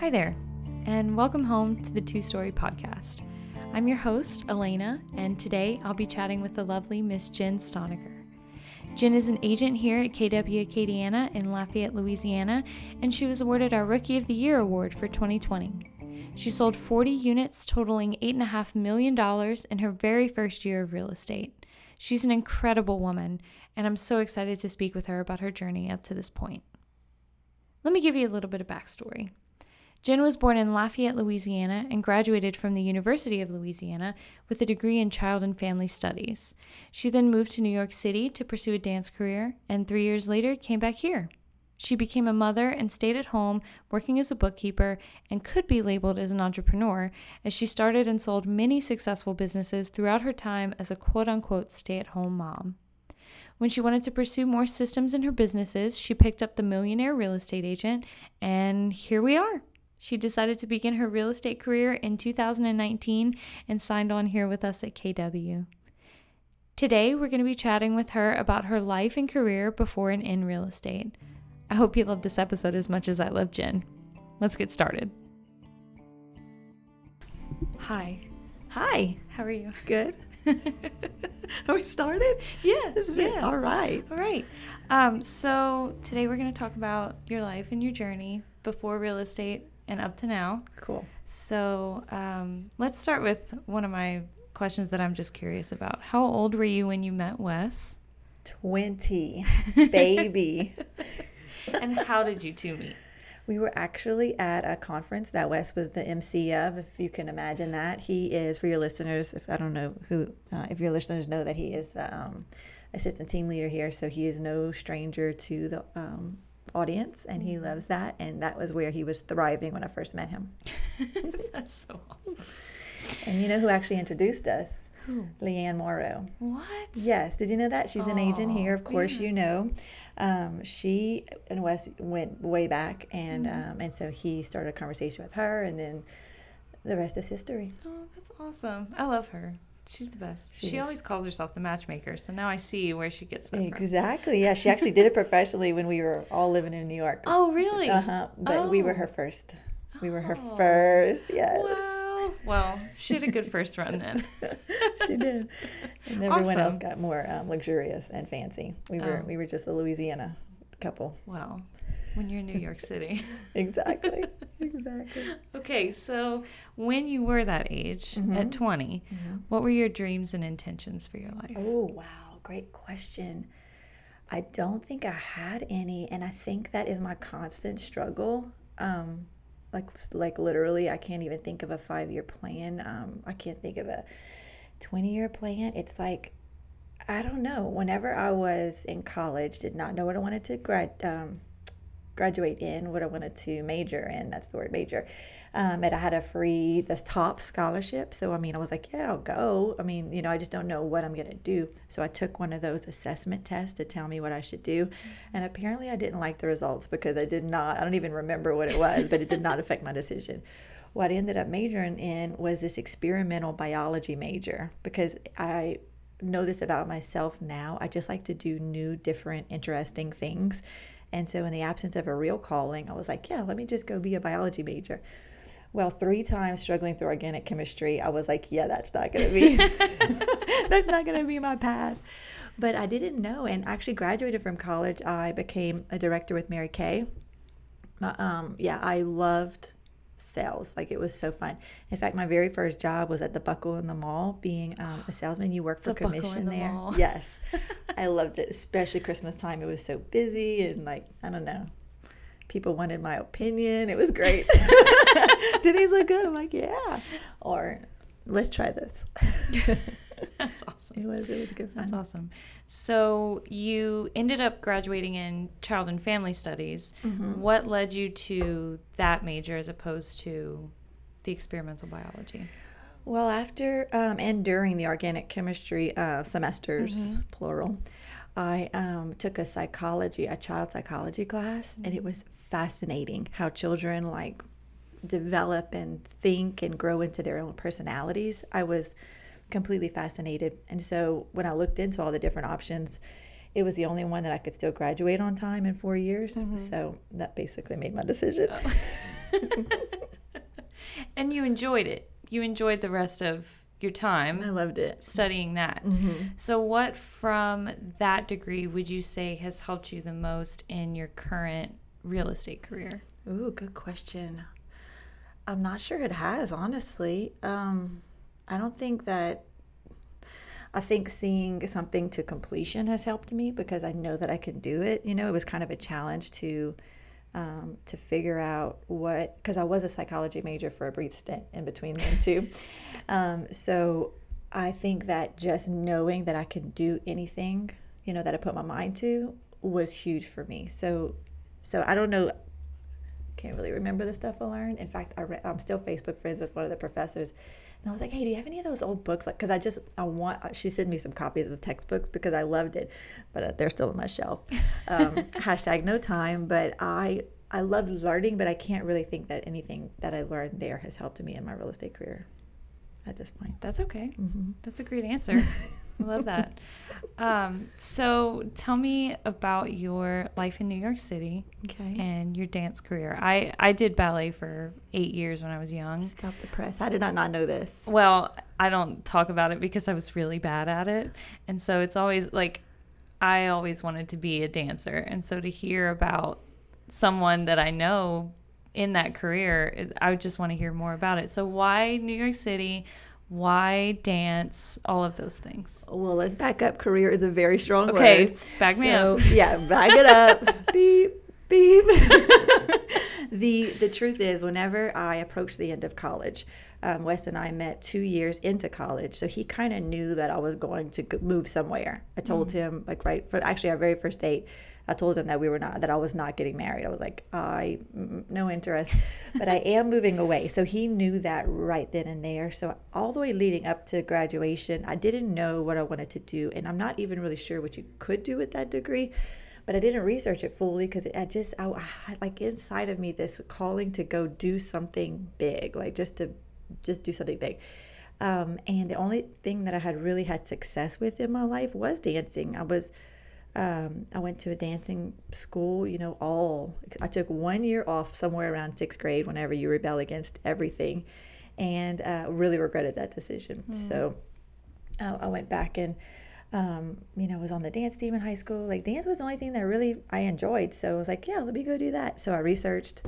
Hi there, and welcome home to the Two Story Podcast. I'm your host, Elena, and today I'll be chatting with the lovely Miss Jen Stoniger. Jen is an agent here at KW Acadiana in Lafayette, Louisiana, and she was awarded our Rookie of the Year award for 2020. She sold 40 units totaling $8.5 million in her very first year of real estate. She's an incredible woman, and I'm so excited to speak with her about her journey up to this point. Let me give you a little bit of backstory. Jen was born in Lafayette, Louisiana, and graduated from the University of Louisiana with a degree in child and family studies. She then moved to New York City to pursue a dance career, and three years later came back here. She became a mother and stayed at home working as a bookkeeper and could be labeled as an entrepreneur as she started and sold many successful businesses throughout her time as a quote unquote stay at home mom. When she wanted to pursue more systems in her businesses, she picked up the Millionaire Real Estate Agent, and here we are. She decided to begin her real estate career in 2019 and signed on here with us at KW. Today, we're going to be chatting with her about her life and career before and in real estate. I hope you love this episode as much as I love Jen. Let's get started. Hi. Hi. How are you? Good. Are we started? Yeah. This is yeah. it. All right. All right. Um, so today we're going to talk about your life and your journey before real estate and up to now. Cool. So um, let's start with one of my questions that I'm just curious about. How old were you when you met Wes? 20. Baby. and how did you two meet? We were actually at a conference that Wes was the MC of, if you can imagine that. He is, for your listeners, if I don't know who, uh, if your listeners know that he is the um, assistant team leader here, so he is no stranger to the um, audience and he loves that. And that was where he was thriving when I first met him. That's so awesome. And you know who actually introduced us? Who? Leanne Morrow. What? Yes. Did you know that? She's an agent here. Of course, yeah. you know. Um, she and Wes went way back, and Mm-hmm. um, and so he started a conversation with her, and then the rest is history. Oh, that's awesome. I love her. She's the best. She She, always calls herself the matchmaker, so now I see where she gets that from. Exactly. Yeah, she actually did it professionally when we were all living in New York. Oh, really? Uh huh. But we were Oh. her first. We were her Oh. first. Yes. Wow. Well, she had a good first run then. she did. And everyone else got more um, luxurious and fancy. We were Oh. we were just the Louisiana couple. Well, when you're in New York City. Exactly. exactly. Okay, so when you were that age, Mm-hmm. at 20, what were your dreams and intentions for your life? Oh, wow. Great question. I don't think I had any. And I think that is my constant struggle. Um, like, like literally, I can't even think of a five year plan. Um, I can't think of a 20 year plan. It's like, I don't know. Whenever I was in college, did not know what I wanted to grad, um, graduate in, what I wanted to major in. That's the word major. Um, and I had a free, this top scholarship. So, I mean, I was like, yeah, I'll go. I mean, you know, I just don't know what I'm going to do. So I took one of those assessment tests to tell me what I should do. And apparently I didn't like the results because I did not, I don't even remember what it was, but it did not affect my decision. What I ended up majoring in was this experimental biology major because I know this about myself now. I just like to do new, different, interesting things. And so, in the absence of a real calling, I was like, yeah, let me just go be a biology major. Well, three times struggling through organic chemistry, I was like, yeah, that's not going to be, that's not going to be my path. But I didn't know. And actually graduated from college. I became a director with Mary Kay. Um, yeah, I loved sales. Like it was so fun. In fact, my very first job was at the Buckle in the Mall, being um, a salesman. You work for The commission the there. Mall. Yes, I loved it, especially Christmas time. It was so busy and like I don't know. People wanted my opinion. It was great. Do these look good? I'm like, yeah. Or let's try this. That's awesome. It was it was good fun. That's awesome. So you ended up graduating in child and family studies. Mm-hmm. What led you to that major as opposed to the experimental biology? Well, after um, and during the organic chemistry uh, semesters, plural, I um, took a psychology, a child psychology class, and it was fascinating how children like develop and think and grow into their own personalities. I was completely fascinated. And so when I looked into all the different options, it was the only one that I could still graduate on time in four years. So that basically made my decision. and you enjoyed it. You enjoyed the rest of your time. I loved it. Studying that. Mm-hmm. So, what from that degree would you say has helped you the most in your current real estate career? Ooh, good question. I'm not sure it has, honestly. Um, I don't think that. I think seeing something to completion has helped me because I know that I can do it. You know, it was kind of a challenge to um, to figure out what because I was a psychology major for a brief stint in between them too. um, so I think that just knowing that I can do anything, you know, that I put my mind to was huge for me. So so I don't know can't really remember the stuff I learned. In fact, I re- I'm still Facebook friends with one of the professors, and I was like, "Hey, do you have any of those old books?" Like, because I just I want. Uh, she sent me some copies of textbooks because I loved it, but uh, they're still on my shelf. Um, hashtag no time. But I I love learning, but I can't really think that anything that I learned there has helped me in my real estate career at this point. That's okay. Mm-hmm. That's a great answer. I love that. Um, so tell me about your life in New York City okay. and your dance career. I, I did ballet for eight years when I was young. Stop the press. I did not, not know this. Well, I don't talk about it because I was really bad at it. And so it's always like, I always wanted to be a dancer. And so to hear about someone that I know in that career, I would just want to hear more about it. So why New York City? Why dance, all of those things. Well, let's back up. Career is a very strong okay, word. back me so, up. yeah, back it up. beep, beep. the the truth is, whenever I approached the end of college, um, Wes and I met two years into college, so he kind of knew that I was going to move somewhere. I told mm-hmm. him, like, right for actually our very first date, I told him that we were not that I was not getting married. I was like, I no interest, but I am moving away. So he knew that right then and there. So all the way leading up to graduation, I didn't know what I wanted to do, and I'm not even really sure what you could do with that degree. But I didn't research it fully because I just I, I had like inside of me this calling to go do something big, like just to just do something big. Um, and the only thing that I had really had success with in my life was dancing. I was um, I went to a dancing school, you know, all. I took one year off somewhere around sixth grade whenever you rebel against everything and uh, really regretted that decision. Mm. So uh, I went back and, um, you know, was on the dance team in high school. Like, dance was the only thing that really I enjoyed. So I was like, yeah, let me go do that. So I researched,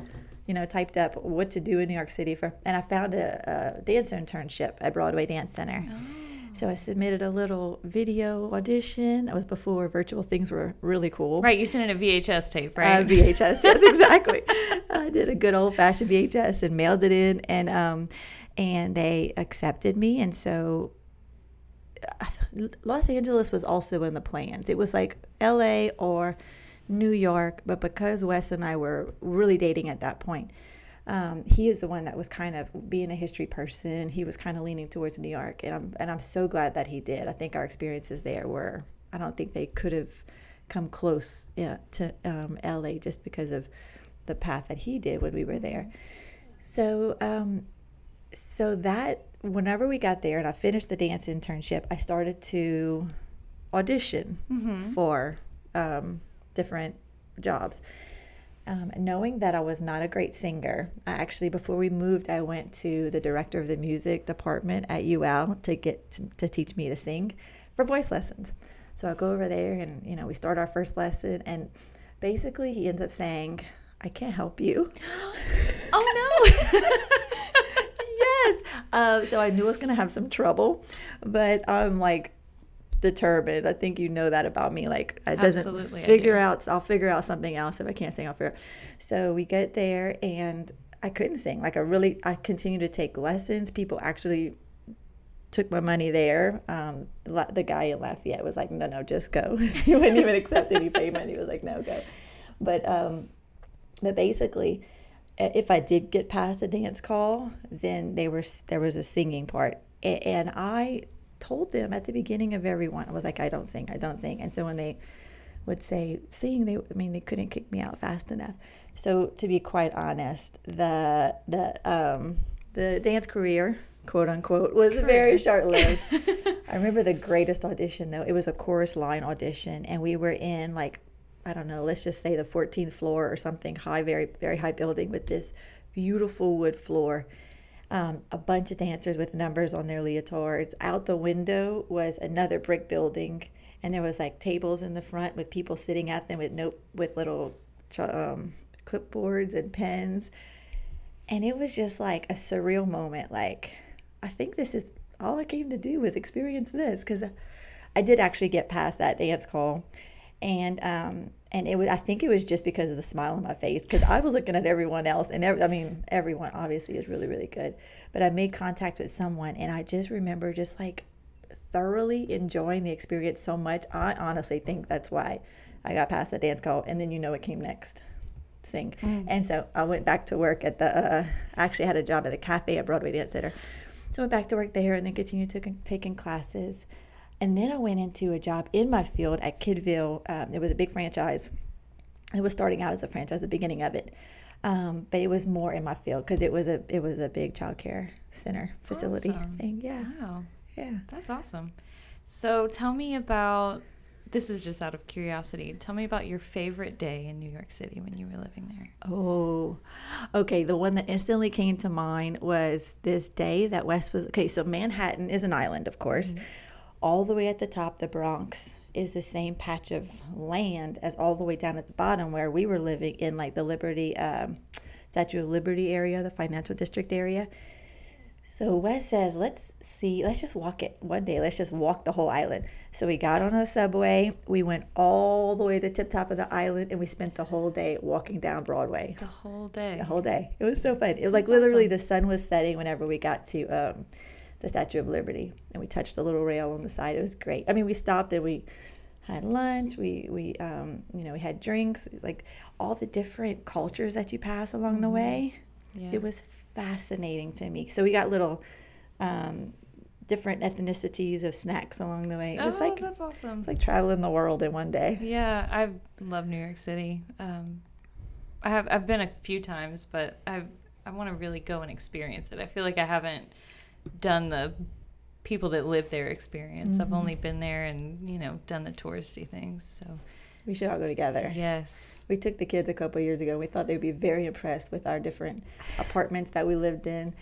you know, typed up what to do in New York City for, and I found a, a dance internship at Broadway Dance Center. Oh so I submitted a little video audition. That was before virtual things were really cool. Right, you sent in a VHS tape, right? Uh, VHS, yes, exactly. I did a good old fashioned VHS and mailed it in, and um, and they accepted me. And so uh, Los Angeles was also in the plans. It was like L.A. or New York, but because Wes and I were really dating at that point um, he is the one that was kind of being a history person. He was kind of leaning towards New York, and I'm and I'm so glad that he did. I think our experiences there were. I don't think they could have come close yeah, to um, LA just because of the path that he did when we were there. So, um, so that whenever we got there and I finished the dance internship, I started to audition mm-hmm. for um, different jobs um, knowing that I was not a great singer, I actually, before we moved, I went to the director of the music department at UL to get to, to teach me to sing for voice lessons. So I go over there and, you know, we start our first lesson, and basically he ends up saying, I can't help you. oh no. yes. Uh, so I knew I was going to have some trouble, but I'm like, determined. I think you know that about me. Like it doesn't Absolutely, figure out. I'll figure out something else if I can't sing. I'll figure. Out. So we get there and I couldn't sing. Like I really, I continued to take lessons. People actually took my money there. Um, the guy in Lafayette was like, "No, no, just go." he wouldn't even accept any payment. He was like, "No, go." But um, but basically, if I did get past the dance call, then they were there was a singing part, and I told them at the beginning of everyone, I was like, I don't sing, I don't sing. And so when they would say sing, they, I mean, they couldn't kick me out fast enough. So to be quite honest, the, the, um, the dance career, quote unquote, was career. very short lived. I remember the greatest audition though. It was a chorus line audition, and we were in like, I don't know, let's just say the 14th floor or something high, very, very high building with this beautiful wood floor. Um, a bunch of dancers with numbers on their leotards. Out the window was another brick building, and there was like tables in the front with people sitting at them with note with little um, clipboards and pens. And it was just like a surreal moment. Like, I think this is all I came to do was experience this because I did actually get past that dance call, and um, and it was I think it was just because of the smile on my face because I was looking at everyone else and every, I mean everyone obviously is really really good, but I made contact with someone and I just remember just like thoroughly enjoying the experience so much. I honestly think that's why I got past the dance call and then you know it came next sing. Mm. And so I went back to work at the, uh, I actually had a job at the cafe at Broadway Dance Center. So I went back to work there and then continued to, taking classes. And then I went into a job in my field at Kidville. Um, it was a big franchise. It was starting out as a franchise, the beginning of it. Um, but it was more in my field because it was a it was a big child care center facility awesome. thing. Yeah. Wow. Yeah. That's awesome. So tell me about this is just out of curiosity. Tell me about your favorite day in New York City when you were living there. Oh, okay. The one that instantly came to mind was this day that Wes was okay. So Manhattan is an island, of course. Mm-hmm. All the way at the top, the Bronx is the same patch of land as all the way down at the bottom where we were living in, like the Liberty, um, Statue of Liberty area, the financial district area. So Wes says, let's see, let's just walk it one day. Let's just walk the whole island. So we got on a subway. We went all the way to the tip top of the island and we spent the whole day walking down Broadway. The whole day. The whole day. It was so fun. It was like That's literally awesome. the sun was setting whenever we got to um, the Statue of Liberty and we touched a little rail on the side. It was great. I mean, we stopped and we had lunch. We, we um, you know, we had drinks, like all the different cultures that you pass along mm-hmm. the way. Yeah. It was fascinating to me. So we got little um, different ethnicities of snacks along the way. It was oh, like that's awesome. It's like traveling the world in one day. Yeah, I love New York City. Um, I have I've been a few times, but I I want to really go and experience it. I feel like I haven't done the people that live there experience. Mm-hmm. I've only been there and you know done the touristy things. So we should all go together. Yes. We took the kids a couple years ago. We thought they'd be very impressed with our different apartments that we lived in.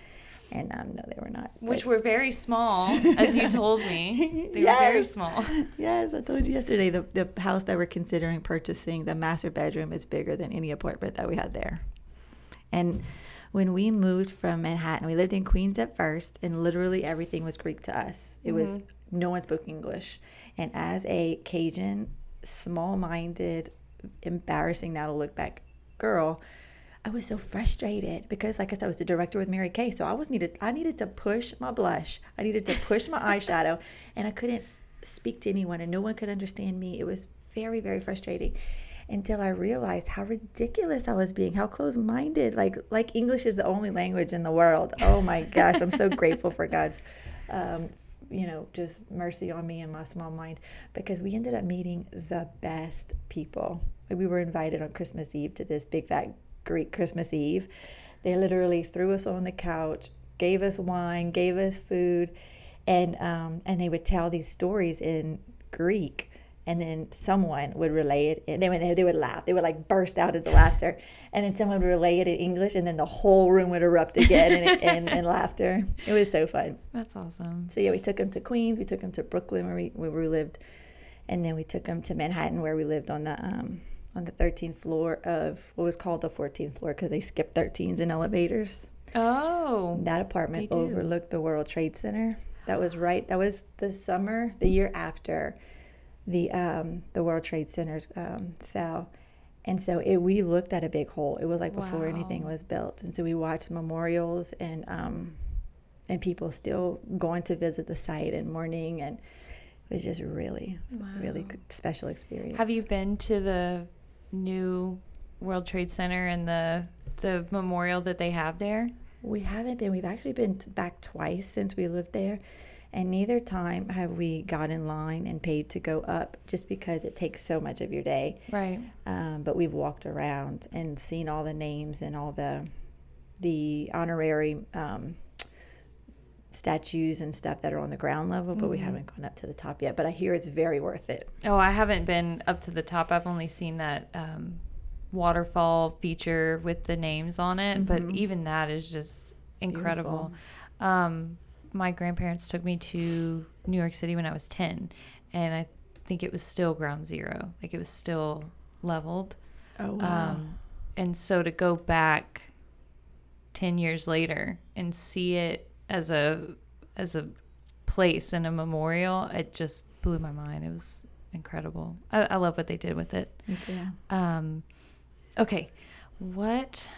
And um, no, they were not. Which were very small, as you told me. They yes. were very small. yes, I told you yesterday the, the house that we're considering purchasing, the master bedroom is bigger than any apartment that we had there. And when we moved from Manhattan, we lived in Queens at first, and literally everything was Greek to us. It mm-hmm. was no one spoke English. And as a Cajun small minded, embarrassing now to look back girl, I was so frustrated because, like I said, I was the director with Mary Kay. So I was needed, I needed to push my blush, I needed to push my eyeshadow, and I couldn't speak to anyone, and no one could understand me. It was very, very frustrating until I realized how ridiculous I was being, how close-minded. Like, like English is the only language in the world. Oh my gosh, I'm so grateful for God's um, you know, just mercy on me and my small mind because we ended up meeting the best people. we were invited on Christmas Eve to this big fat Greek Christmas Eve. They literally threw us on the couch, gave us wine, gave us food, and um, and they would tell these stories in Greek and then someone would relay it and then they, they would laugh. They would like burst out into laughter. And then someone would relay it in english and then the whole room would erupt again in, in, in, laughter. It was so fun. That's awesome. So yeah we took them to queens. We took them to brooklyn where we, where we lived. And then we took them to manhattan where we lived on the um, on the 13th floor of what was called the 14th floor because they skipped 13s in elevators. Oh that apartment overlooked the world trade center. That was right that was the summer the year after the um, the World Trade Centers um, fell, and so it, we looked at a big hole. It was like before wow. anything was built, and so we watched memorials and um, and people still going to visit the site and mourning, and it was just really wow. really special experience. Have you been to the new World Trade Center and the the memorial that they have there? We haven't been. We've actually been back twice since we lived there. And neither time have we got in line and paid to go up just because it takes so much of your day. Right. Um, but we've walked around and seen all the names and all the the honorary um, statues and stuff that are on the ground level, but mm-hmm. we haven't gone up to the top yet. But I hear it's very worth it. Oh, I haven't been up to the top. I've only seen that um, waterfall feature with the names on it, but Mhm. even that is just incredible. Um, my grandparents took me to New York City when I was 10, and I think it was still ground zero. Like it was still leveled. Oh wow. Um, and so to go back 10 years later and see it as a as a place and a memorial, it just blew my mind. It was incredible. I, I love what they did with it. Too. Um, okay, what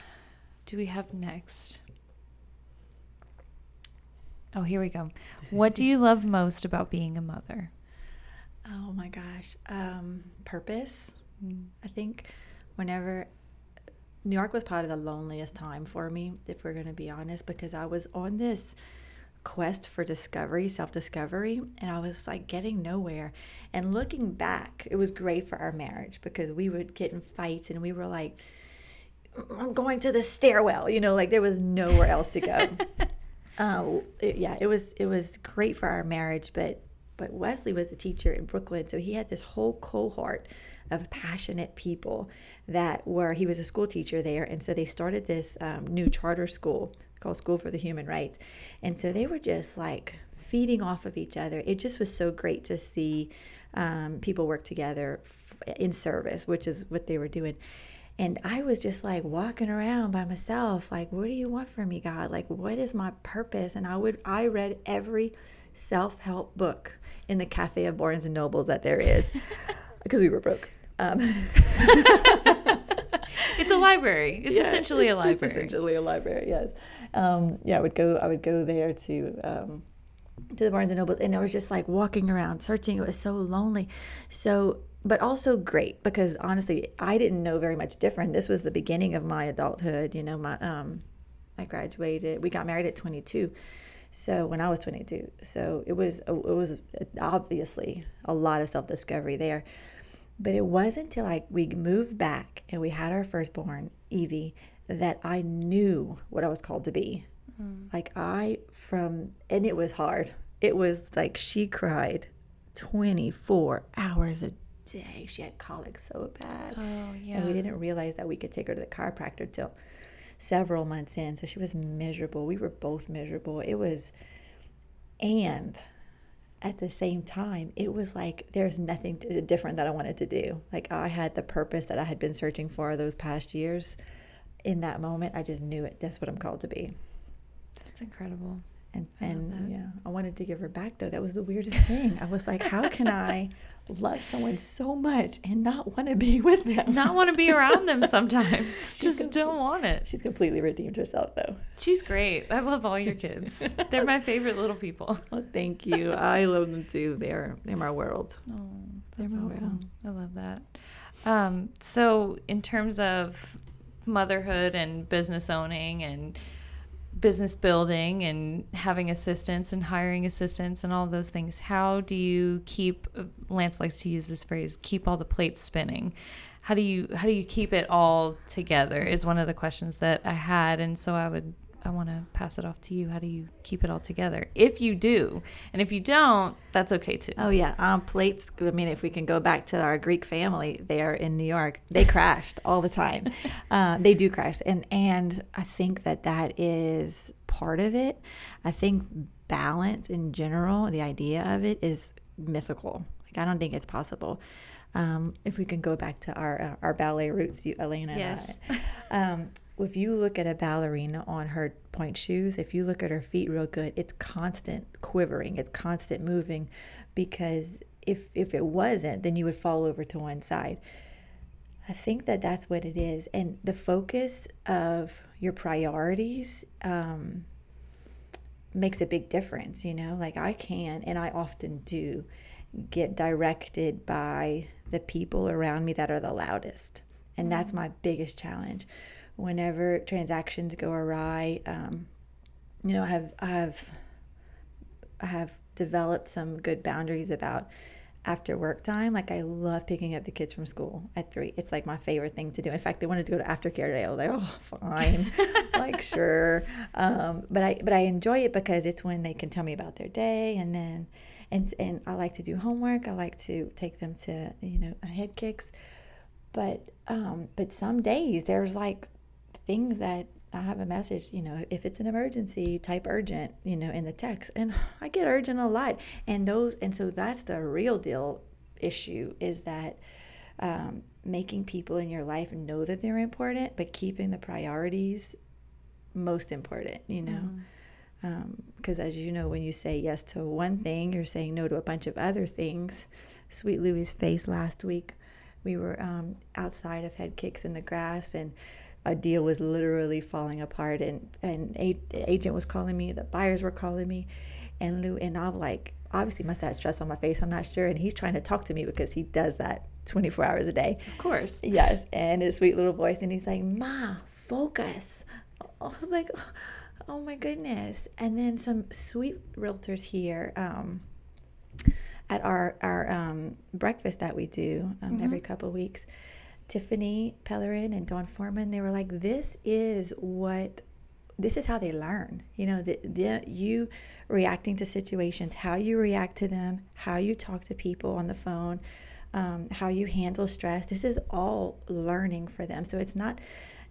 do we have next? Oh, here we go. What do you love most about being a mother? Oh my gosh. Um, purpose. I think whenever New York was probably the loneliest time for me, if we're going to be honest, because I was on this quest for discovery, self discovery, and I was like getting nowhere. And looking back, it was great for our marriage because we would get in fights and we were like, I'm going to the stairwell, you know, like there was nowhere else to go. uh, it- yeah, it was it was great for our marriage, but but Wesley was a teacher in Brooklyn, so he had this whole cohort of passionate people that were. He was a school teacher there, and so they started this um, new charter school called School for the Human Rights, and so they were just like feeding off of each other. It just was so great to see um, people work together in service, which is what they were doing. And I was just like walking around by myself, like, what do you want from me, God? Like, what is my purpose? And I would, I read every self help book in the cafe of Barnes and Nobles that there is because we were broke. Um, It's a library. It's yeah, essentially a library. It's essentially a library, yes. Um, yeah, I would go. I would go there to um, to the Barnes and Nobles, and I was just like walking around, searching. It was so lonely, so but also great because honestly, I didn't know very much different. This was the beginning of my adulthood. You know, my um, I graduated. We got married at 22. So when I was 22, so it was it was obviously a lot of self discovery there. But it wasn't until like we moved back and we had our firstborn, Evie, that I knew what I was called to be. Like I from and it was hard. It was like she cried 24 hours a She had colic so bad. Oh, yeah. And we didn't realize that we could take her to the chiropractor till several months in. So she was miserable. We were both miserable. It was, and at the same time, it was like there's nothing to, different that I wanted to do. Like I had the purpose that I had been searching for those past years. In that moment, I just knew it. That's what I'm called to be. That's incredible. And I and yeah, I wanted to give her back though. That was the weirdest thing. I was like, how can I love someone so much and not want to be with them? Not want to be around them sometimes. Just go- don't want it. She's completely redeemed herself though. She's great. I love all your kids. They're my favorite little people. Well, thank you. I love them too. They're they're my world. Oh, They're my awesome. world. I love that. Um, so, in terms of motherhood and business owning and business building and having assistants and hiring assistants and all those things, how do you keep? Lance likes to use this phrase: "keep all the plates spinning." How do you how do you keep it all together? Is one of the questions that I had, and so I would I want to pass it off to you. How do you keep it all together? If you do, and if you don't, that's okay too. Oh yeah, um, plates. I mean, if we can go back to our Greek family there in New York, they crashed all the time. uh, they do crash, and and I think that that is part of it. I think balance in general, the idea of it is mythical. Like I don't think it's possible. Um, if we can go back to our uh, our ballet roots, you, Elena. Yes. And I, um, if you look at a ballerina on her pointe shoes, if you look at her feet real good, it's constant quivering, it's constant moving, because if if it wasn't, then you would fall over to one side. I think that that's what it is, and the focus of your priorities um, makes a big difference. You know, like I can, and I often do, get directed by the people around me that are the loudest, and that's my biggest challenge. Whenever transactions go awry, um, you know, I have I have I have developed some good boundaries about after work time. Like I love picking up the kids from school at three. It's like my favorite thing to do. In fact, they wanted to go to aftercare today. I was like, oh, fine, like sure. Um, but I but I enjoy it because it's when they can tell me about their day, and then and and I like to do homework. I like to take them to you know head kicks. But Um, but some days there's like things that I have a message, you know, if it's an emergency, type urgent, you know, in the text. And I get urgent a lot. And those, and so that's the real deal issue is that um, making people in your life know that they're important, but keeping the priorities most important, you know. Because mm-hmm. um, as you know, when you say yes to one thing, you're saying no to a bunch of other things. Sweet Louie's face last week, we were um, outside of Head Kicks in the grass, and a deal was literally falling apart and and a, agent was calling me the buyers were calling me and lou and i'm like obviously must have stress on my face i'm not sure and he's trying to talk to me because he does that 24 hours a day. Of course. Yes and his sweet little voice and he's like ma focus. I was like oh my goodness. And then some sweet realtors here um, at our our um, breakfast that we do um, mm-hmm. every couple weeks Tiffany Pellerin and Don Foreman, they were like, this is what, this is how they learn. You know, the, the, you reacting to situations, how you react to them, how you talk to people on the phone, um, how you handle stress. This is all learning for them. So it's not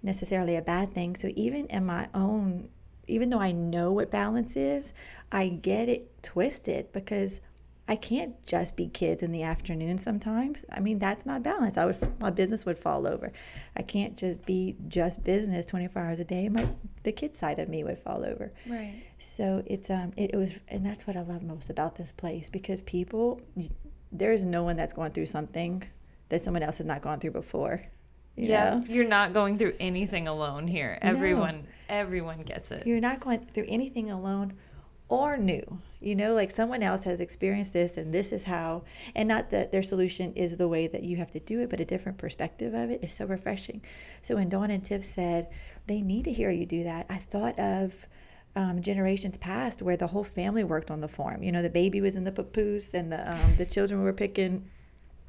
necessarily a bad thing. So even in my own, even though I know what balance is, I get it twisted because I can't just be kids in the afternoon sometimes. I mean, that's not balanced. I would my business would fall over. I can't just be just business 24 hours a day. My the kid side of me would fall over. Right. So it's um it, it was and that's what I love most about this place because people there's no one that's going through something that someone else has not gone through before. You yeah, know? you're not going through anything alone here. Everyone no. everyone gets it. You're not going through anything alone or new. You know, like someone else has experienced this and this is how, and not that their solution is the way that you have to do it, but a different perspective of it is so refreshing. So when Dawn and Tiff said they need to hear you do that, I thought of um, generations past where the whole family worked on the farm. You know, the baby was in the papoose and the um, the children were picking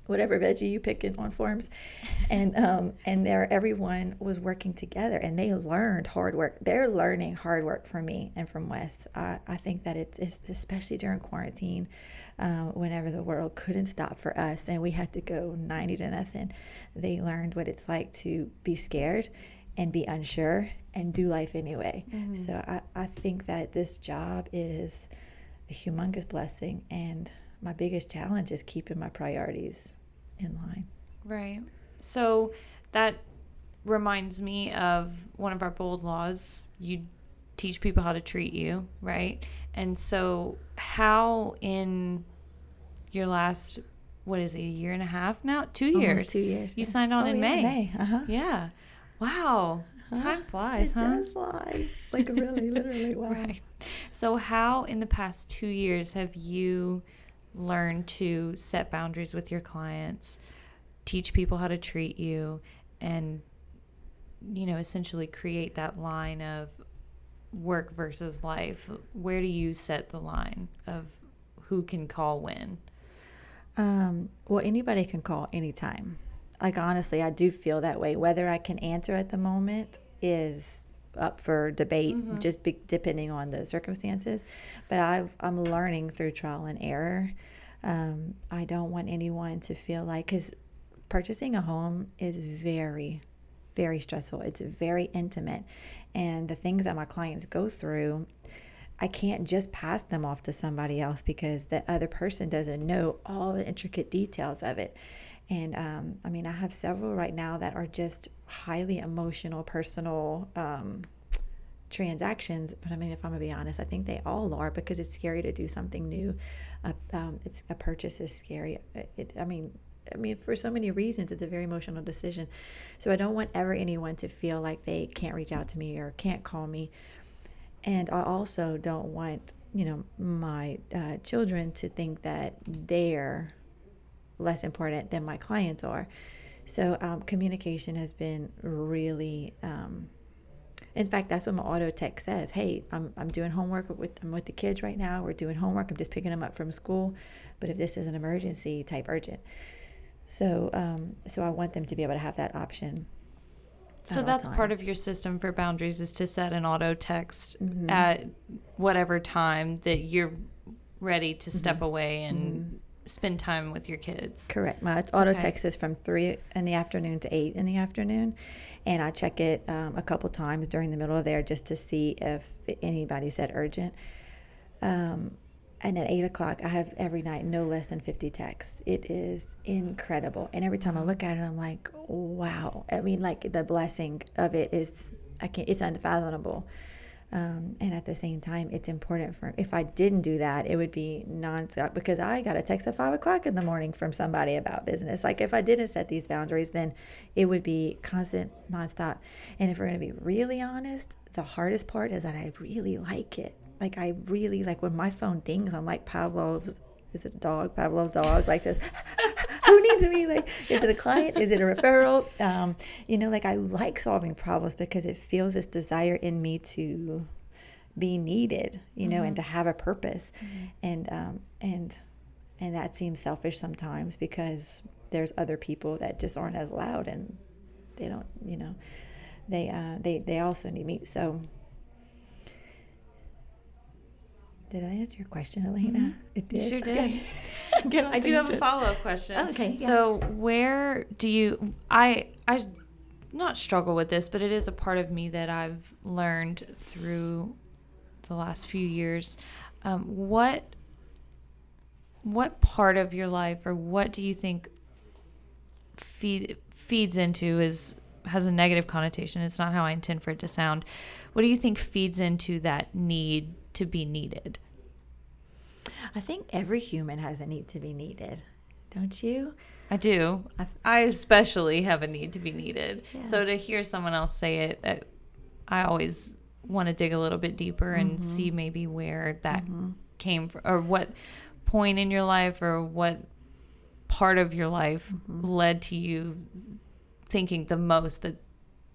whatever veggie you pick in on forms. And um, and there everyone was working together and they learned hard work. They're learning hard work from me and from wes. I, I think that it's, it's especially during quarantine uh, whenever the world couldn't stop for us and we had to go 90 to nothing they learned what it's like to be scared and be unsure and do life anyway. Mm-hmm. so I, I think that this job is a humongous blessing and my biggest challenge is keeping my priorities in line. Right. So that reminds me of one of our bold laws. You teach people how to treat you, right? And so, how in your last what is it, a year and a half now? Two Almost years. Two years. You yeah. signed on oh, in yeah, May. May. Uh-huh. Yeah. Wow. Uh-huh. Time flies, it huh? It does fly. Like really, literally. Wow. Right. So, how in the past two years have you? Learn to set boundaries with your clients, teach people how to treat you, and, you know, essentially create that line of work versus life. Where do you set the line of who can call when? Um, well, anybody can call anytime. Like, honestly, I do feel that way. Whether I can answer at the moment is up for debate, mm-hmm. just be, depending on the circumstances. But i am learning through trial and error. Um, I don't want anyone to feel like, because purchasing a home is very, very stressful. It's very intimate. And the things that my clients go through, I can't just pass them off to somebody else because the other person doesn't know all the intricate details of it. And um, I mean, I have several right now that are just highly emotional, personal um, transactions. But I mean, if I'm gonna be honest, I think they all are because it's scary to do something new. Uh, um, it's a purchase is scary. It, I mean, I mean, for so many reasons, it's a very emotional decision. So I don't want ever anyone to feel like they can't reach out to me or can't call me. And I also don't want, you know, my uh, children to think that they're less important than my clients are. So um, communication has been really. Um, in fact, that's what my auto text says. Hey, I'm, I'm doing homework with I'm with the kids right now. We're doing homework. I'm just picking them up from school. But if this is an emergency, type urgent. So um, so I want them to be able to have that option. So that's times. part of your system for boundaries is to set an auto text mm-hmm. at whatever time that you're ready to step mm-hmm. away and mm-hmm spend time with your kids. Correct. My auto Okay. text is from three in the afternoon to eight in the afternoon, and I check it um, a couple times during the middle of there just to see if anybody said urgent. Um, and at eight o'clock, I have every night no less than fifty texts. It is incredible, and every time I look at it, I'm like, wow. I mean, like the blessing of it is, I can't. It's unfathomable. Um, and at the same time, it's important for if I didn't do that, it would be nonstop because I got a text at five o'clock in the morning from somebody about business. Like if I didn't set these boundaries, then it would be constant, nonstop. And if we're to be really honest, the hardest part is that I really like it. Like I really like when my phone dings, I'm like Pavlov's. Is it a dog? Pavlov's dog. Like just who needs me? Like, is it a client? Is it a referral? Um, you know, like I like solving problems because it feels this desire in me to be needed, you know, and to have a purpose, and um, and and that seems selfish sometimes because there's other people that just aren't as loud and they don't, you know, they uh, they they also need me. So. Did I answer your question, Elena? It You did. sure did. Okay. Get I do have a follow up question. Okay, yeah. So where do you? I I not struggle with this, but it is a part of me that I've learned through the last few years. Um, what what part of your life, or what do you think feed feeds into is has a negative connotation? It's not how I intend for it to sound. What do you think feeds into that need to be needed? I think every human has a need to be needed, don't you? I do. I've- I especially have a need to be needed. Yeah. So to hear someone else say it, I always want to dig a little bit deeper and Mm-hmm. see maybe where that came from, or what point in your life, or what part of your life Mm-hmm. led to you thinking the most that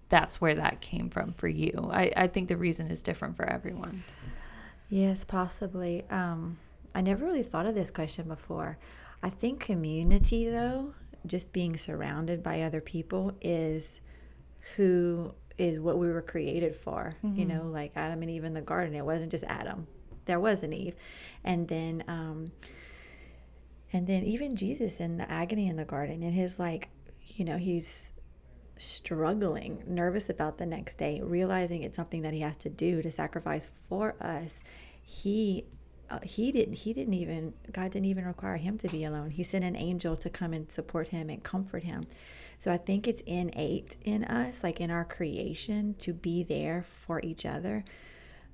that's where that came from for you. I, I think the reason is different for everyone. Yes, possibly. Um, I never really thought of this question before. I think community, though, just being surrounded by other people, is who is what we were created for. You know, like Adam and Eve in the garden. It wasn't just Adam; there was an Eve, and then, um, and then even Jesus in the agony in the garden, in his like, you know, he's struggling, nervous about the next day, realizing it's something that he has to do to sacrifice for us. He uh, he didn't he didn't even God didn't even require him to be alone. He sent an angel to come and support him and comfort him. So I think it's innate in us, like in our creation, to be there for each other.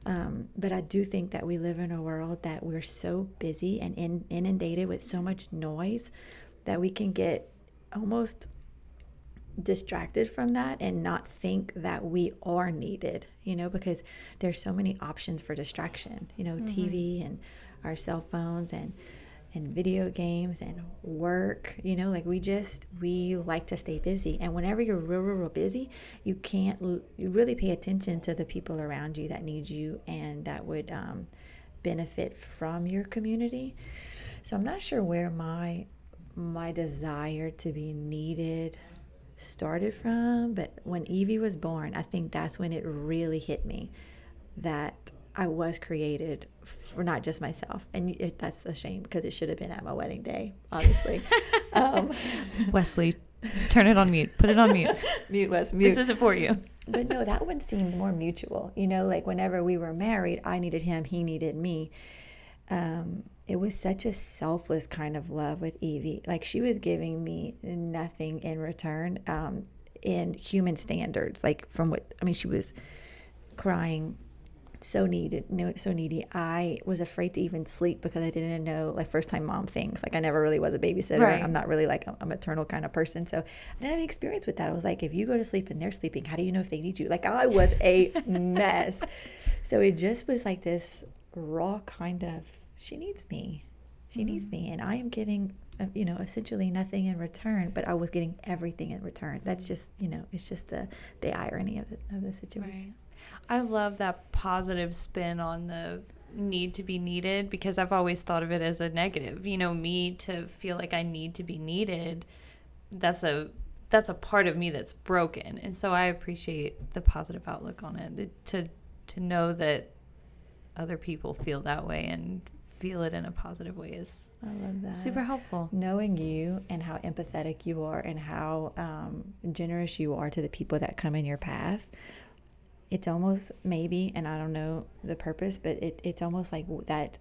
Um, but I do think that we live in a world that we're so busy and in, inundated with so much noise that we can get almost distracted from that and not think that we are needed, you know, because there's so many options for distraction, you know, TV and our cell phones and and video games and work, you know, like we just we like to stay busy. And whenever you're real, real, real busy, you can't l- you really pay attention to the people around you that need you and that would um, benefit from your community. So I'm not sure where my my desire to be needed started from, but when Evie was born, I think that's when it really hit me that I was created for not just myself, and it, that's a shame because it should have been at my wedding day, obviously. um, Wesley, turn it on mute. Put it on mute. mute was mute. This isn't for you. but no, that one seemed more mutual. You know, like whenever we were married, I needed him, he needed me. Um, it was such a selfless kind of love with Evie. Like she was giving me nothing in return um, in human standards. Like from what I mean, she was crying so needed no so needy i was afraid to even sleep because i didn't know like first time mom things like i never really was a babysitter Right. i'm not really like a, a maternal kind of person so i didn't have any experience with that i was like if you go to sleep and they're sleeping how do you know if they need you like i was a mess so it just was like this raw kind of she needs me she needs me and i am getting uh, you know essentially nothing in return but i was getting everything in return that's just you know it's just the the irony of the, of the situation I love that positive spin on the need to be needed because I've always thought of it as a negative. You know, me to feel like I need to be needed, that's a that's a part of me that's broken. And so I appreciate the positive outlook on it. it to to know that other people feel that way and feel it in a positive way is I love that. super helpful. Knowing you and how empathetic you are and how um, generous you are to the people that come in your path, it's almost maybe, and I don't know the purpose, but it, it's almost like that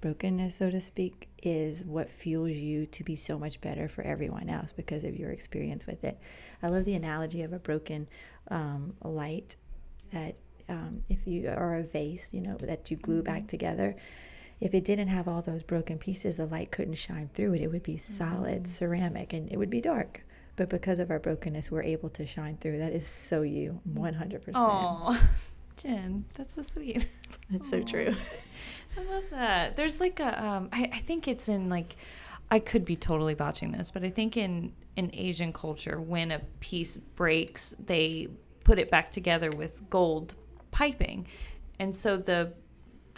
brokenness, so to speak, is what fuels you to be so much better for everyone else because of your experience with it. I love the analogy of a broken um, light that um, if you are a vase, you know, that you glue back together. If it didn't have all those broken pieces, the light couldn't shine through it. It would be solid ceramic and it would be dark. But because of our brokenness, we're able to shine through. That is so you, 100%. Oh, Jen, that's so sweet. That's so true. I love that. There's like a, um, I, I think it's in like, I could be totally botching this, but I think in in Asian culture, when a piece breaks, they put it back together with gold piping, and so the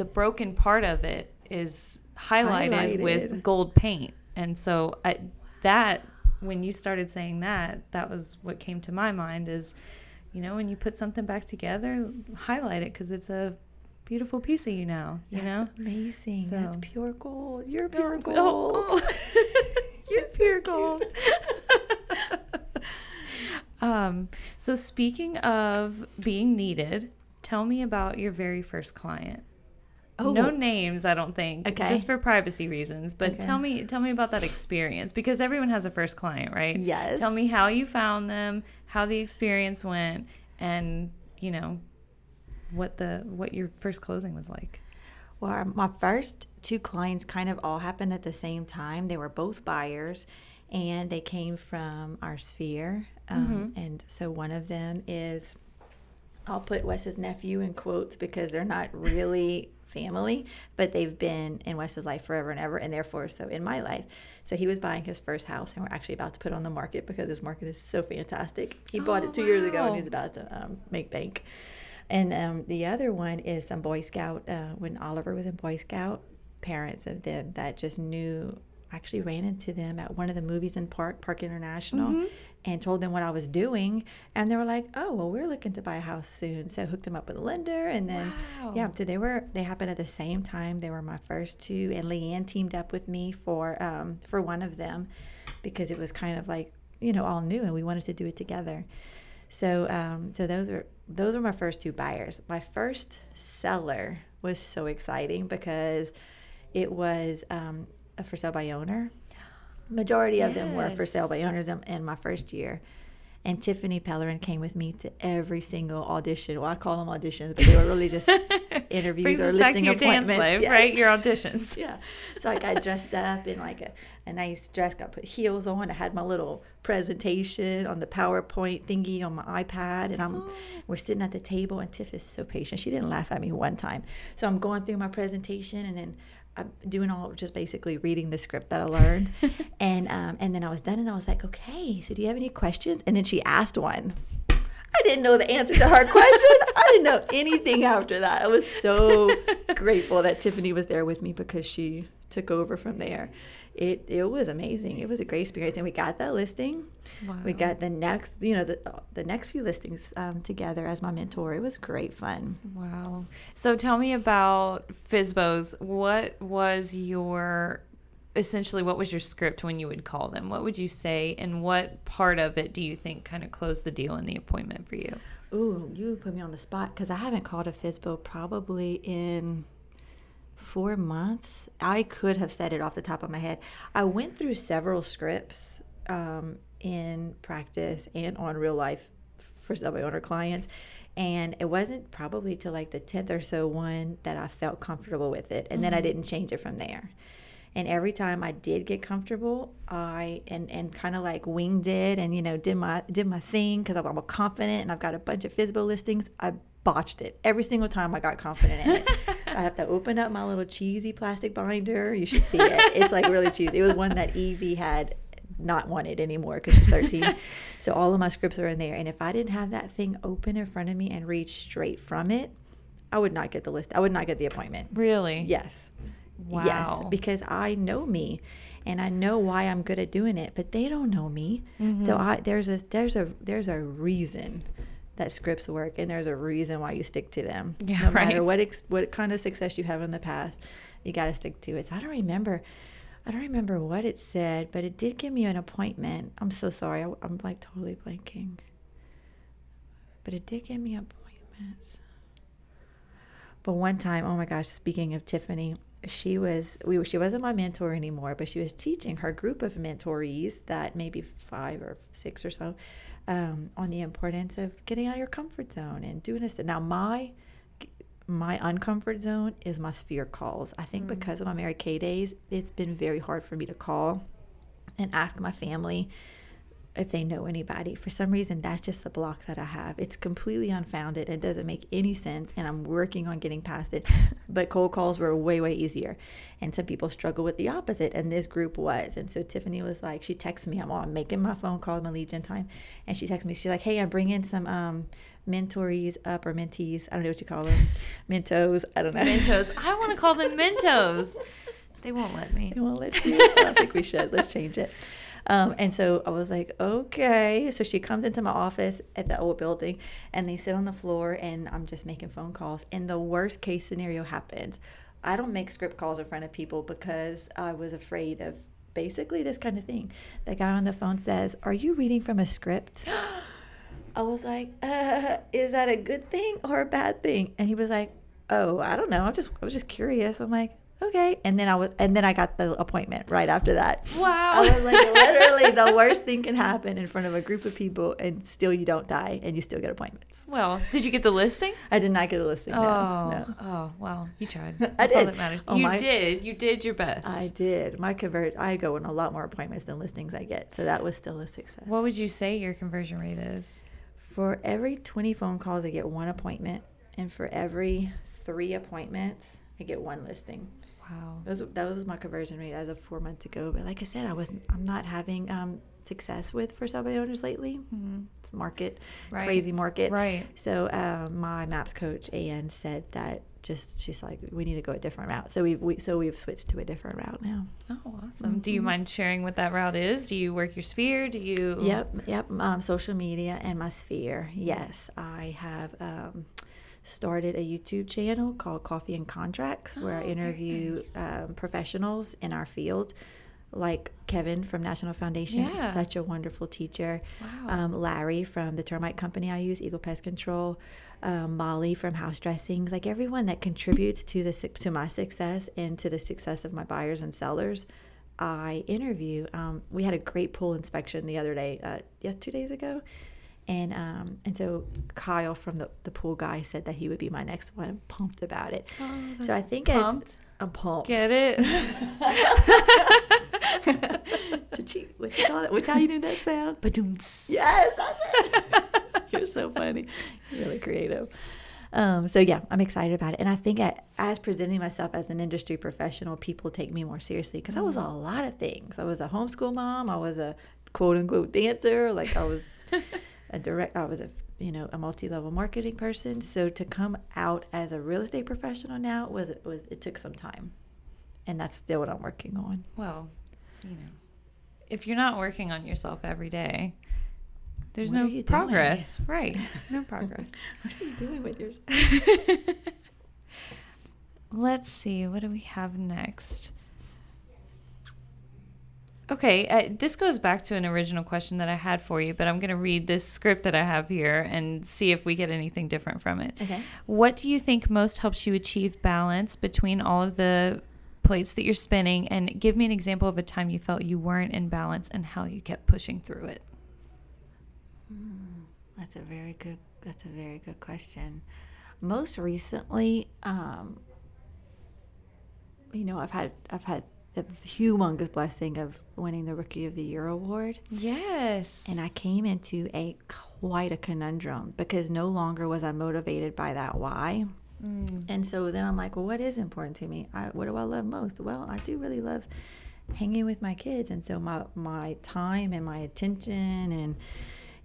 the broken part of it is highlighted, Highlighted. with gold paint, and so I, that when you started saying that, that was what came to my mind is, you know, when you put something back together, highlight it because it's a beautiful piece of you now. You know. That's amazing. That's pure gold. You're pure Oh, gold. oh. You're pure gold. um, so speaking of being needed, tell me about your very first client. Oh. No names, I don't think. Okay. Just for privacy reasons. But Okay. tell me tell me about that experience because everyone has a first client, right? Yes. Tell me how you found them, how the experience went, and you know, what the what your first closing was like. Well, my first two clients kind of all happened at the same time. They were both buyers and they came from our sphere. Um, And so one of them is, I'll put Wes's nephew in quotes because they're not really family, but they've been in Wes's life forever and ever, and therefore so in my life. So he was buying his first house, and we're actually about to put it on the market because this market is so fantastic. He bought Oh, it two years ago, and he's about to um, make bank. And um, the other one is some Boy Scout. Uh, when Oliver was in Boy Scout, parents of them that just knew, actually ran into them at one of the movies in Park, Park International, and told them what I was doing. And they were like, "Oh, well, we're looking to buy a house soon." So hooked them up with a lender, and then Wow. yeah, so they were they happened at the same time. They were my first two, and Leanne teamed up with me for um, for one of them because it was kind of like you know all new, and we wanted to do it together. So um, so those were those were my first two buyers. My first seller was so exciting because it was um, a for sale by owner. Majority of them were for sale Yes. by owners in, my first year. And Tiffany Pellerin came with me to every single audition. Well, I call them auditions, but they were really just interviews Brings or us back to listing appointments. life, Yes. right? Your auditions. Yeah. So I got dressed up in like a, a nice dress, got put heels on. I had my little presentation on the PowerPoint thingy on my iPad. And I'm oh. we're sitting at the table and Tiff is so patient. She didn't laugh at me one time. So I'm going through my presentation and then I'm doing all just basically reading the script that I learned. and um, and then I was done and I was like, okay, so do you have any questions? And then she asked one. I didn't know the answer to her question. I didn't know anything after that. I was so grateful that Tiffany was there with me because she took over from there. It it was amazing. It was a great experience, and we got that listing. We got the next, you know, the the next few listings um, together as my mentor. It was great fun. Wow. So tell me about FSBOs. What was your essentially what was your script when you would call them? What would you say and what part of it do you think kind of closed the deal in the appointment for you? Ooh, you put me on the spot because I haven't called a FSBO probably in four months. I could have said it off the top of my head. I went through several scripts um, in practice and on real life for some of my owner clients. And it wasn't probably till like the 10th or so one that I felt comfortable with it. And then I didn't change it from there. And every time I did get comfortable, I and and kind of like winged it and you know did my did my thing because I'm, I'm confident and I've got a bunch of FSBO listings. I botched it every single time I got confident in it. I have to open up my little cheesy plastic binder. You should see it. It's like really cheesy. It was one that Evie had not wanted anymore because she's 13. so all of my scripts are in there. And if I didn't have that thing open in front of me and read straight from it, I would not get the list. I would not get the appointment. Really? Yes. Wow. Yes, because I know me and I know why I'm good at doing it, but they don't know me. Mm-hmm. So I there's a there's a there's a reason that scripts work and there's a reason why you stick to them. Yeah, no matter right. what ex, what kind of success you have in the past. you got to stick to it. So I don't remember. I don't remember what it said, but it did give me an appointment. I'm so sorry. I, am like totally blanking. But it did give me appointments. But one time, oh my gosh, speaking of Tiffany, she was we she wasn't my mentor anymore, but she was teaching her group of mentorees that maybe five or six or so um, on the importance of getting out of your comfort zone and doing this. Now my my uncomfort zone is my sphere calls. I think mm. because of my Mary Kay days, it's been very hard for me to call and ask my family if they know anybody. For some reason, that's just the block that I have. It's completely unfounded. It doesn't make any sense, and I'm working on getting past it. but cold calls were way, way easier. And some people struggle with the opposite, and this group was. And so Tiffany was like, she texted me, I'm, I'm making my phone call, my lead gen time, and she texted me, she's like, hey, I'm bringing some um, mentorees up or mentees. I don't know what you call them. Mentos. I don't know. Mentos. I want to call them Mentos. They won't let me. They won't let you. I don't think we should. Let's change it. Um, and so I was like, okay. So she comes into my office at the old building and they sit on the floor and I'm just making phone calls. And the worst case scenario happens. I don't make script calls in front of people because I was afraid of basically this kind of thing. The guy on the phone says, Are you reading from a script? I was like, uh, Is that a good thing or a bad thing? And he was like, Oh, I don't know. I'm just, I was just curious. I'm like, okay. And then I was, and then I got the appointment right after that. Wow. I was like, literally, the worst thing can happen in front of a group of people, and still you don't die, and you still get appointments. Well, did you get the listing? I did not get a listing. Oh, no, no. oh, well, you tried. That's I did. all that matters. Oh, you my, did. You did your best. I did. My convert. I go in a lot more appointments than listings I get, so that was still a success. What would you say your conversion rate is? For every twenty phone calls, I get one appointment, and for every three appointments, I get one listing. Wow. That was, that was my conversion rate as of four months ago. But like I said, I wasn't. I'm not having um, success with for sub owners lately. Mm-hmm. It's market, right. crazy market. Right. So um, my maps coach Ann said that just she's like we need to go a different route. So we've we, so we've switched to a different route now. Oh, awesome! Mm-hmm. Do you mind sharing what that route is? Do you work your sphere? Do you? Yep, yep. Um, social media and my sphere. Yes, I have. Um, started a YouTube channel called Coffee and Contracts where oh, I interview nice. um, professionals in our field. Like Kevin from National Foundation, yeah. such a wonderful teacher. Wow. Um, Larry from the termite company I use, Eagle Pest Control. Um, Molly from House Dressings, like everyone that contributes to the to my success and to the success of my buyers and sellers. I interview. Um, we had a great pool inspection the other day, uh, yes, two days ago, and um, and so Kyle from the, the pool guy said that he would be my next one. I'm pumped about it. Oh, so I think pumped. I'm pumped. Get it? Did you, call it? What's how you do that sound? Badoomts. Yes, that's it. You're so funny. You're really creative. Um, so yeah, I'm excited about it, and I think I, as presenting myself as an industry professional, people take me more seriously because I was a mm. lot of things. I was a homeschool mom. I was a quote unquote dancer. Like I was a direct I was a you know a multi-level marketing person. So to come out as a real estate professional now was it was it took some time. And that's still what I'm working on. Well you know if you're not working on yourself every day there's what no progress doing? right. No progress. What are you doing with yourself let's see. What do we have next Okay, uh, this goes back to an original question that I had for you, but I'm going to read this script that I have here and see if we get anything different from it. Okay. What do you think most helps you achieve balance between all of the plates that you're spinning? And give me an example of a time you felt you weren't in balance and how you kept pushing through it. Mm, that's a very good. That's a very good question. Most recently, um, you know, I've had I've had the humongous blessing of winning the Rookie of the Year award. Yes. And I came into a quite a conundrum because no longer was I motivated by that why. Mm. And so then I'm like, well, what is important to me? I, what do I love most? Well, I do really love hanging with my kids, and so my my time and my attention and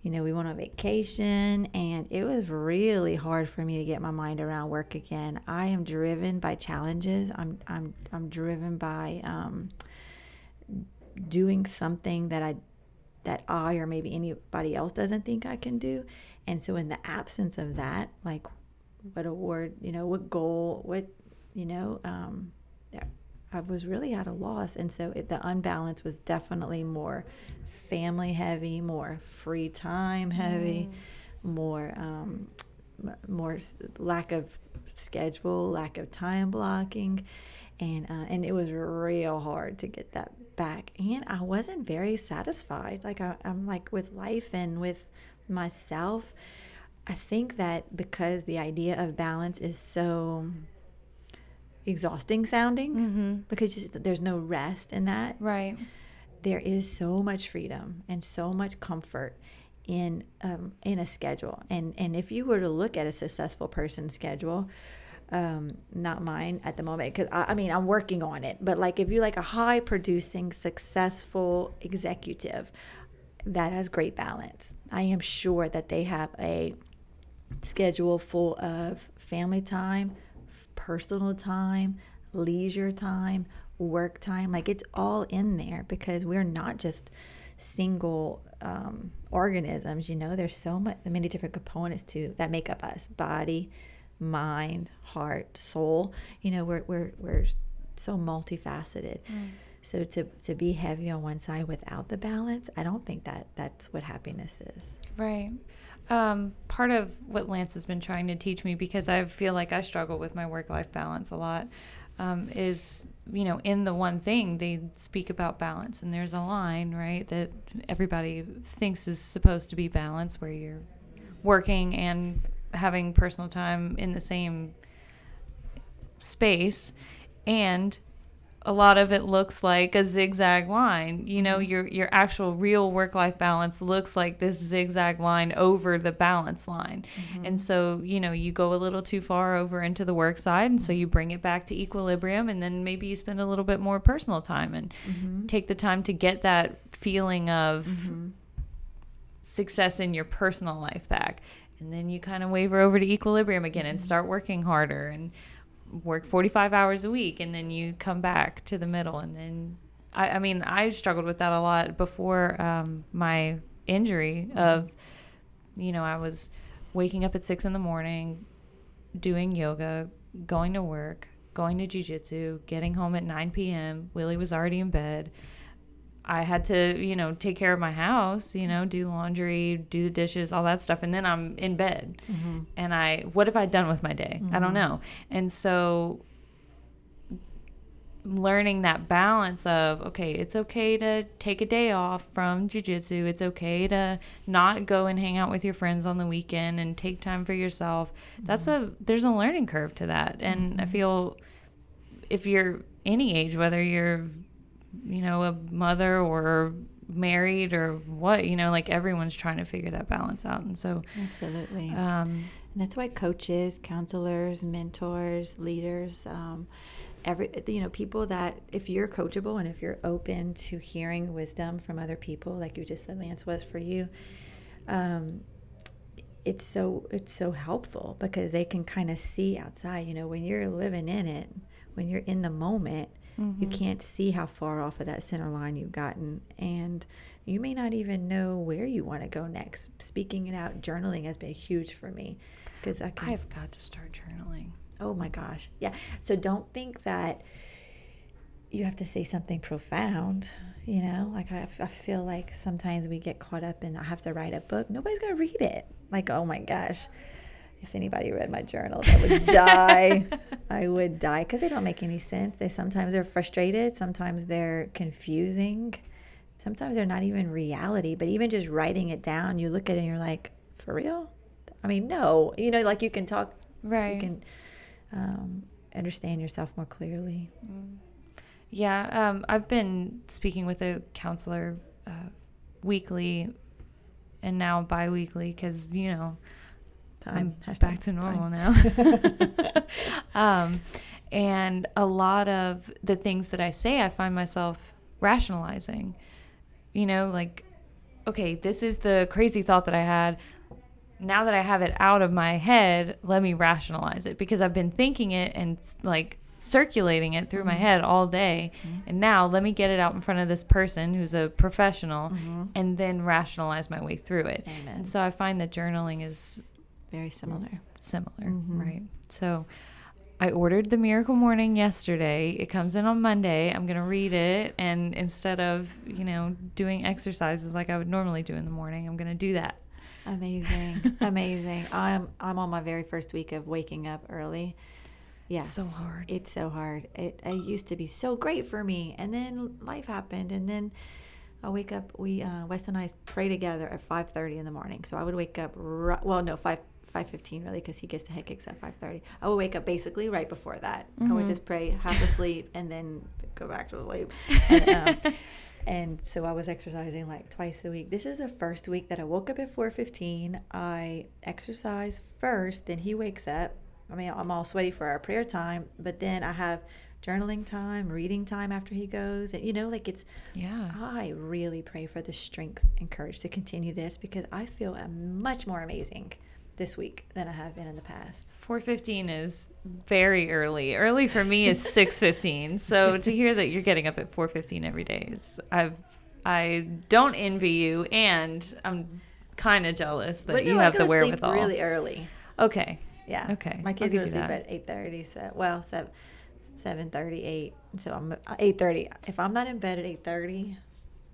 you know, we went on vacation and it was really hard for me to get my mind around work again. I am driven by challenges. I'm I'm I'm driven by um, doing something that I that I or maybe anybody else doesn't think I can do. And so in the absence of that, like what award, you know, what goal, what you know, um, I was really at a loss. And so it, the unbalance was definitely more family heavy, more free time heavy, mm. more um, more lack of schedule, lack of time blocking, and uh, and it was real hard to get that back. And I wasn't very satisfied. Like I, I'm like with life and with myself. I think that because the idea of balance is so exhausting sounding, mm-hmm. because just, there's no rest in that. Right. There is so much freedom and so much comfort in um, in a schedule. And and if you were to look at a successful person's schedule, um, not mine at the moment because I, I, mean I'm working on it. But like if you like a high producing, successful executive that has great balance, I am sure that they have a schedule full of family time, personal time, leisure time, work time. Like it's all in there because we're not just single um, organisms. You know, there's so much, many different components to that make up us: body, mind, heart, soul. You know, we're we're we're so multifaceted. Mm. So to to be heavy on one side without the balance, I don't think that that's what happiness is. Right. Um, part of what Lance has been trying to teach me because I feel like I struggle with my work life balance a lot um, is you know in the one thing they speak about balance and there's a line right that everybody thinks is supposed to be balance where you're working and having personal time in the same space and a lot of it looks like a zigzag line. You know, mm-hmm. your your actual real work life balance looks like this zigzag line over the balance line. Mm-hmm. And so, you know, you go a little too far over into the work side and so you bring it back to equilibrium and then maybe you spend a little bit more personal time and mm-hmm. take the time to get that feeling of mm-hmm. success in your personal life back. And then you kind of waver over to equilibrium again and mm-hmm. start working harder and work 45 hours a week and then you come back to the middle and then I, I mean I struggled with that a lot before um, my injury mm-hmm. of you know I was waking up at six in the morning doing yoga going to work going to jujitsu getting home at 9 p.m Willie was already in bed I had to, you know, take care of my house, you know, do laundry, do the dishes, all that stuff. And then I'm in bed. Mm-hmm. And I, what have I done with my day? Mm-hmm. I don't mm-hmm. know. And so learning that balance of, okay, it's okay to take a day off from jujitsu. It's okay to not go and hang out with your friends on the weekend and take time for yourself. Mm-hmm. That's a, there's a learning curve to that. And I mm-hmm. feel if you're any age, whether you're you know, a mother or married or what, you know, like everyone's trying to figure that balance out. And so, absolutely. Um, and that's why coaches, counselors, mentors, leaders, um, every, you know, people that if you're coachable and if you're open to hearing wisdom from other people, like you just said, Lance was for you, um, it's so it's so helpful because they can kind of see outside. You know, when you're living in it, when you're in the moment, Mm-hmm. You can't see how far off of that center line you've gotten. And you may not even know where you want to go next. Speaking it out, journaling has been huge for me because I can, I've got to start journaling. Oh my gosh. Yeah. So don't think that you have to say something profound. You know, like I, I feel like sometimes we get caught up in I have to write a book. Nobody's going to read it. Like, oh my gosh if anybody read my journals, I would die. I would die because they don't make any sense. They sometimes they're frustrated, sometimes they're confusing, sometimes they're not even reality. But even just writing it down, you look at it and you're like, for real? I mean, no. You know, like you can talk, right? You can um, understand yourself more clearly. Mm. Yeah, um, I've been speaking with a counselor uh, weekly and now bi-weekly because you know time. I'm back to normal time. now. um, and a lot of the things that I say, I find myself rationalizing. You know, like, okay, this is the crazy thought that I had. Now that I have it out of my head, let me rationalize it because I've been thinking it and like circulating it through mm-hmm. my head all day. Mm-hmm. And now let me get it out in front of this person who's a professional mm-hmm. and then rationalize my way through it. Amen. And so I find that journaling is very similar. Similar, mm-hmm. right? So I ordered the Miracle Morning yesterday. It comes in on Monday. I'm going to read it. And instead of, you know, doing exercises like I would normally do in the morning, I'm going to do that. Amazing. Amazing. I'm, I'm on my very first week of waking up early. Yeah. so hard. It's so hard. It, it used to be so great for me. And then life happened. And then I wake up, we, uh, Wes and I pray together at 5.30 in the morning. So I would wake up, ri- well, no, 5, 5.15 really because he gets to head kicks at 5.30 i would wake up basically right before that. I would just pray half asleep and then go back to sleep. And, um, and so i was exercising like twice a week. This is the first week that i woke up at 4.15 i exercise first then he wakes up. I mean i'm all sweaty for our prayer time but then i have journaling time reading time after he goes and you know like it's Yeah. I really pray for the strength and courage to continue this because I feel much more amazing this week than I have been in the past. 4:15 is very early. Early for me is 6:15. So to hear that you're getting up at 4:15 every day is I've I don't envy you and I'm kind of jealous that you no, I have the wherewithal. really early. Okay. Yeah. Okay, My kids go to sleep at eight thirty. So well, seven 7:30, 8. So I'm uh, eight thirty. If I'm not in bed at eight thirty,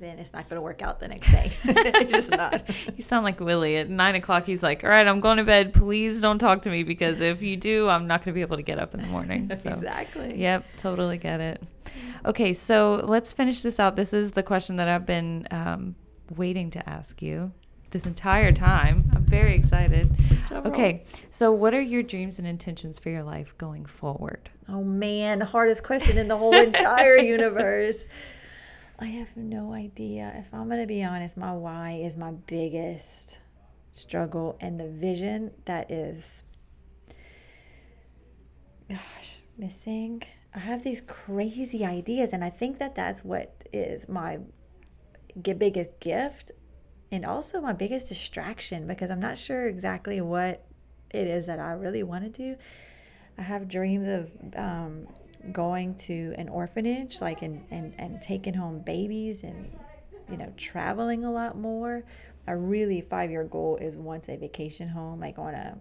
then it's not going to work out the next day. it's just not. You sound like Willie. At nine o'clock, he's like, "All right, I'm going to bed. Please don't talk to me because if you do, I'm not going to be able to get up in the morning." So, exactly. Yep, totally get it. Okay, so let's finish this out. This is the question that I've been um, waiting to ask you this entire time. I'm very excited. Okay, so what are your dreams and intentions for your life going forward? Oh man, the hardest question in the whole entire universe. I have no idea. If I'm going to be honest, my why is my biggest struggle and the vision that is gosh, missing. I have these crazy ideas and I think that that's what is my biggest gift and also my biggest distraction because I'm not sure exactly what it is that I really want to do. I have dreams of um, going to an orphanage, like and, and and taking home babies, and you know traveling a lot more. A really five year goal is once a vacation home, like on a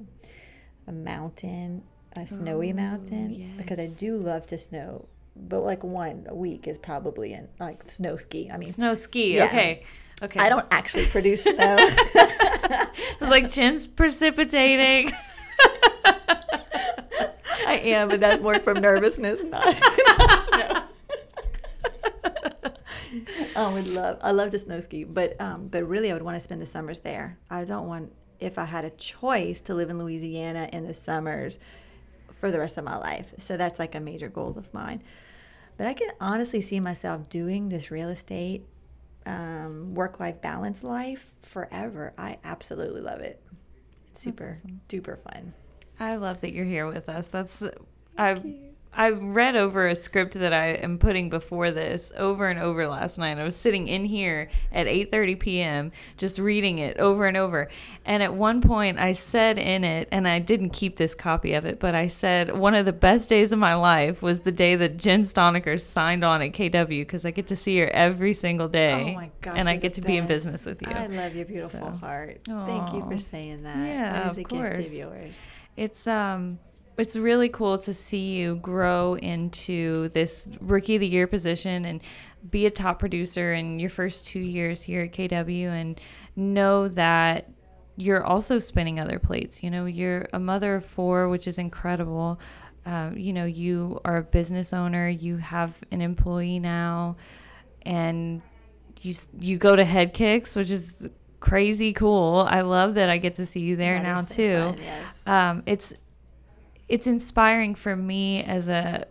a mountain, a snowy Oh, mountain, because I do love to snow. But like one a week is probably in like snow ski. I mean, Snow ski. Yeah. Okay. Okay. I don't actually produce snow. it's like, Jen's precipitating. I am, but that's more from nervousness, not, not snow. I would love, I love to snow ski, but um, but really, I would want to spend the summers there. I don't want, if I had a choice, to live in Louisiana in the summers for the rest of my life. So that's like a major goal of mine. But I can honestly see myself doing this real estate, um, work life balance life forever. I absolutely love it. It's super awesome. duper fun. I love that you're here with us. That's I've I read over a script that I am putting before this over and over last night. I was sitting in here at 8:30 p.m. just reading it over and over. And at one point I said in it and I didn't keep this copy of it, but I said one of the best days of my life was the day that Jen Stoniker signed on at KW because I get to see her every single day. Oh my gosh. And I get to be in business with you. I love your beautiful So. heart. Thank you for saying that. Yeah, that is of a gift course. of yours. It's um it's really cool to see you grow into this rookie of the year position and be a top producer in your first two years here at KW and know that you're also spinning other plates. You know, you're a mother of four, which is incredible. Uh, you know, you are a business owner. You have an employee now, and you you go to head kicks, which is crazy cool. I love that I get to see you there That now so too. fun, yes. um, it's it's inspiring for me as a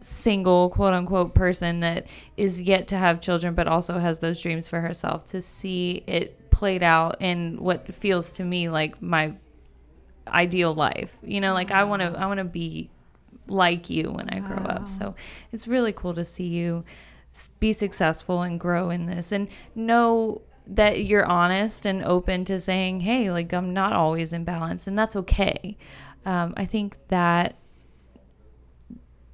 single quote unquote person that is yet to have children but also has those dreams for herself to see it played out in what feels to me like my ideal life. You know like i want to i want to be like you when i grow up. So it's really cool to see you be successful and grow in this. And know that you're honest and open to saying hey like i'm not always in balance and that's okay. Um, i think that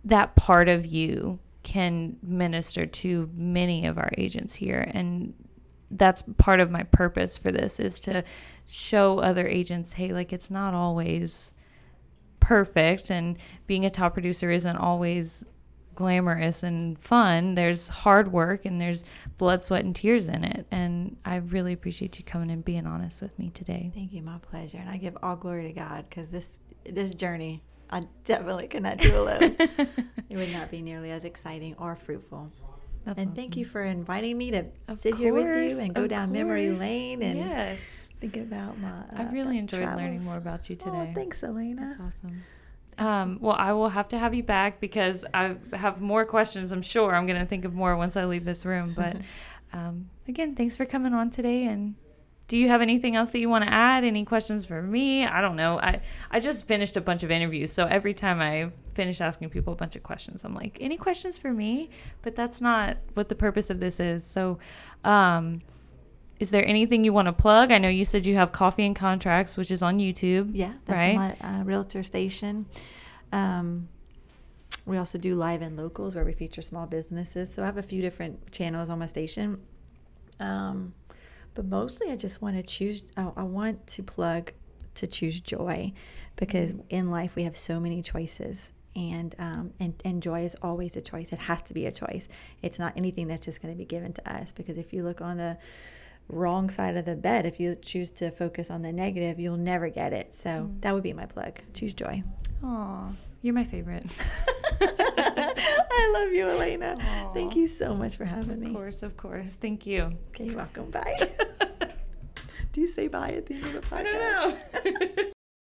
that part of you can minister to many of our agents here and that's part of my purpose for this is to show other agents hey like it's not always perfect, and being a top producer isn't always glamorous and fun. There's hard work and there's blood, sweat, and tears in it. And I really appreciate you coming and being honest with me today. Thank you, my pleasure. And I give all glory to God because this this journey I definitely could not do alone. it would not be nearly as exciting or fruitful. That's and awesome. thank you for inviting me to of sit course, here with you and go down course. memory lane and yes. think about my. Uh, I really enjoyed travels. learning more about you oh, today. Oh, thanks, Elena. That's awesome. Um, well, I will have to have you back because I have more questions. I'm sure I'm going to think of more once I leave this room. But um, again, thanks for coming on today. And do you have anything else that you want to add? Any questions for me? I don't know. I I just finished a bunch of interviews, so every time I finish asking people a bunch of questions, I'm like, any questions for me? But that's not what the purpose of this is. So. Um, is there anything you want to plug? I know you said you have Coffee and Contracts, which is on YouTube. Yeah, that's right? my uh, realtor station. Um, we also do live and locals where we feature small businesses. So I have a few different channels on my station. Um, but mostly, I just want to choose. I, I want to plug to choose joy, because in life we have so many choices and um, and and joy is always a choice. It has to be a choice. It's not anything that's just going to be given to us. Because if you look on the wrong side of the bed. If you choose to focus on the negative, you'll never get it. So mm. that would be my plug. Choose joy. Aw, you're my favorite. I love you, Elena. Aww. Thank you so much for having me. Of course, of course. Thank you. Okay, you're welcome. Bye. Do you say bye at the end of the podcast? I don't know.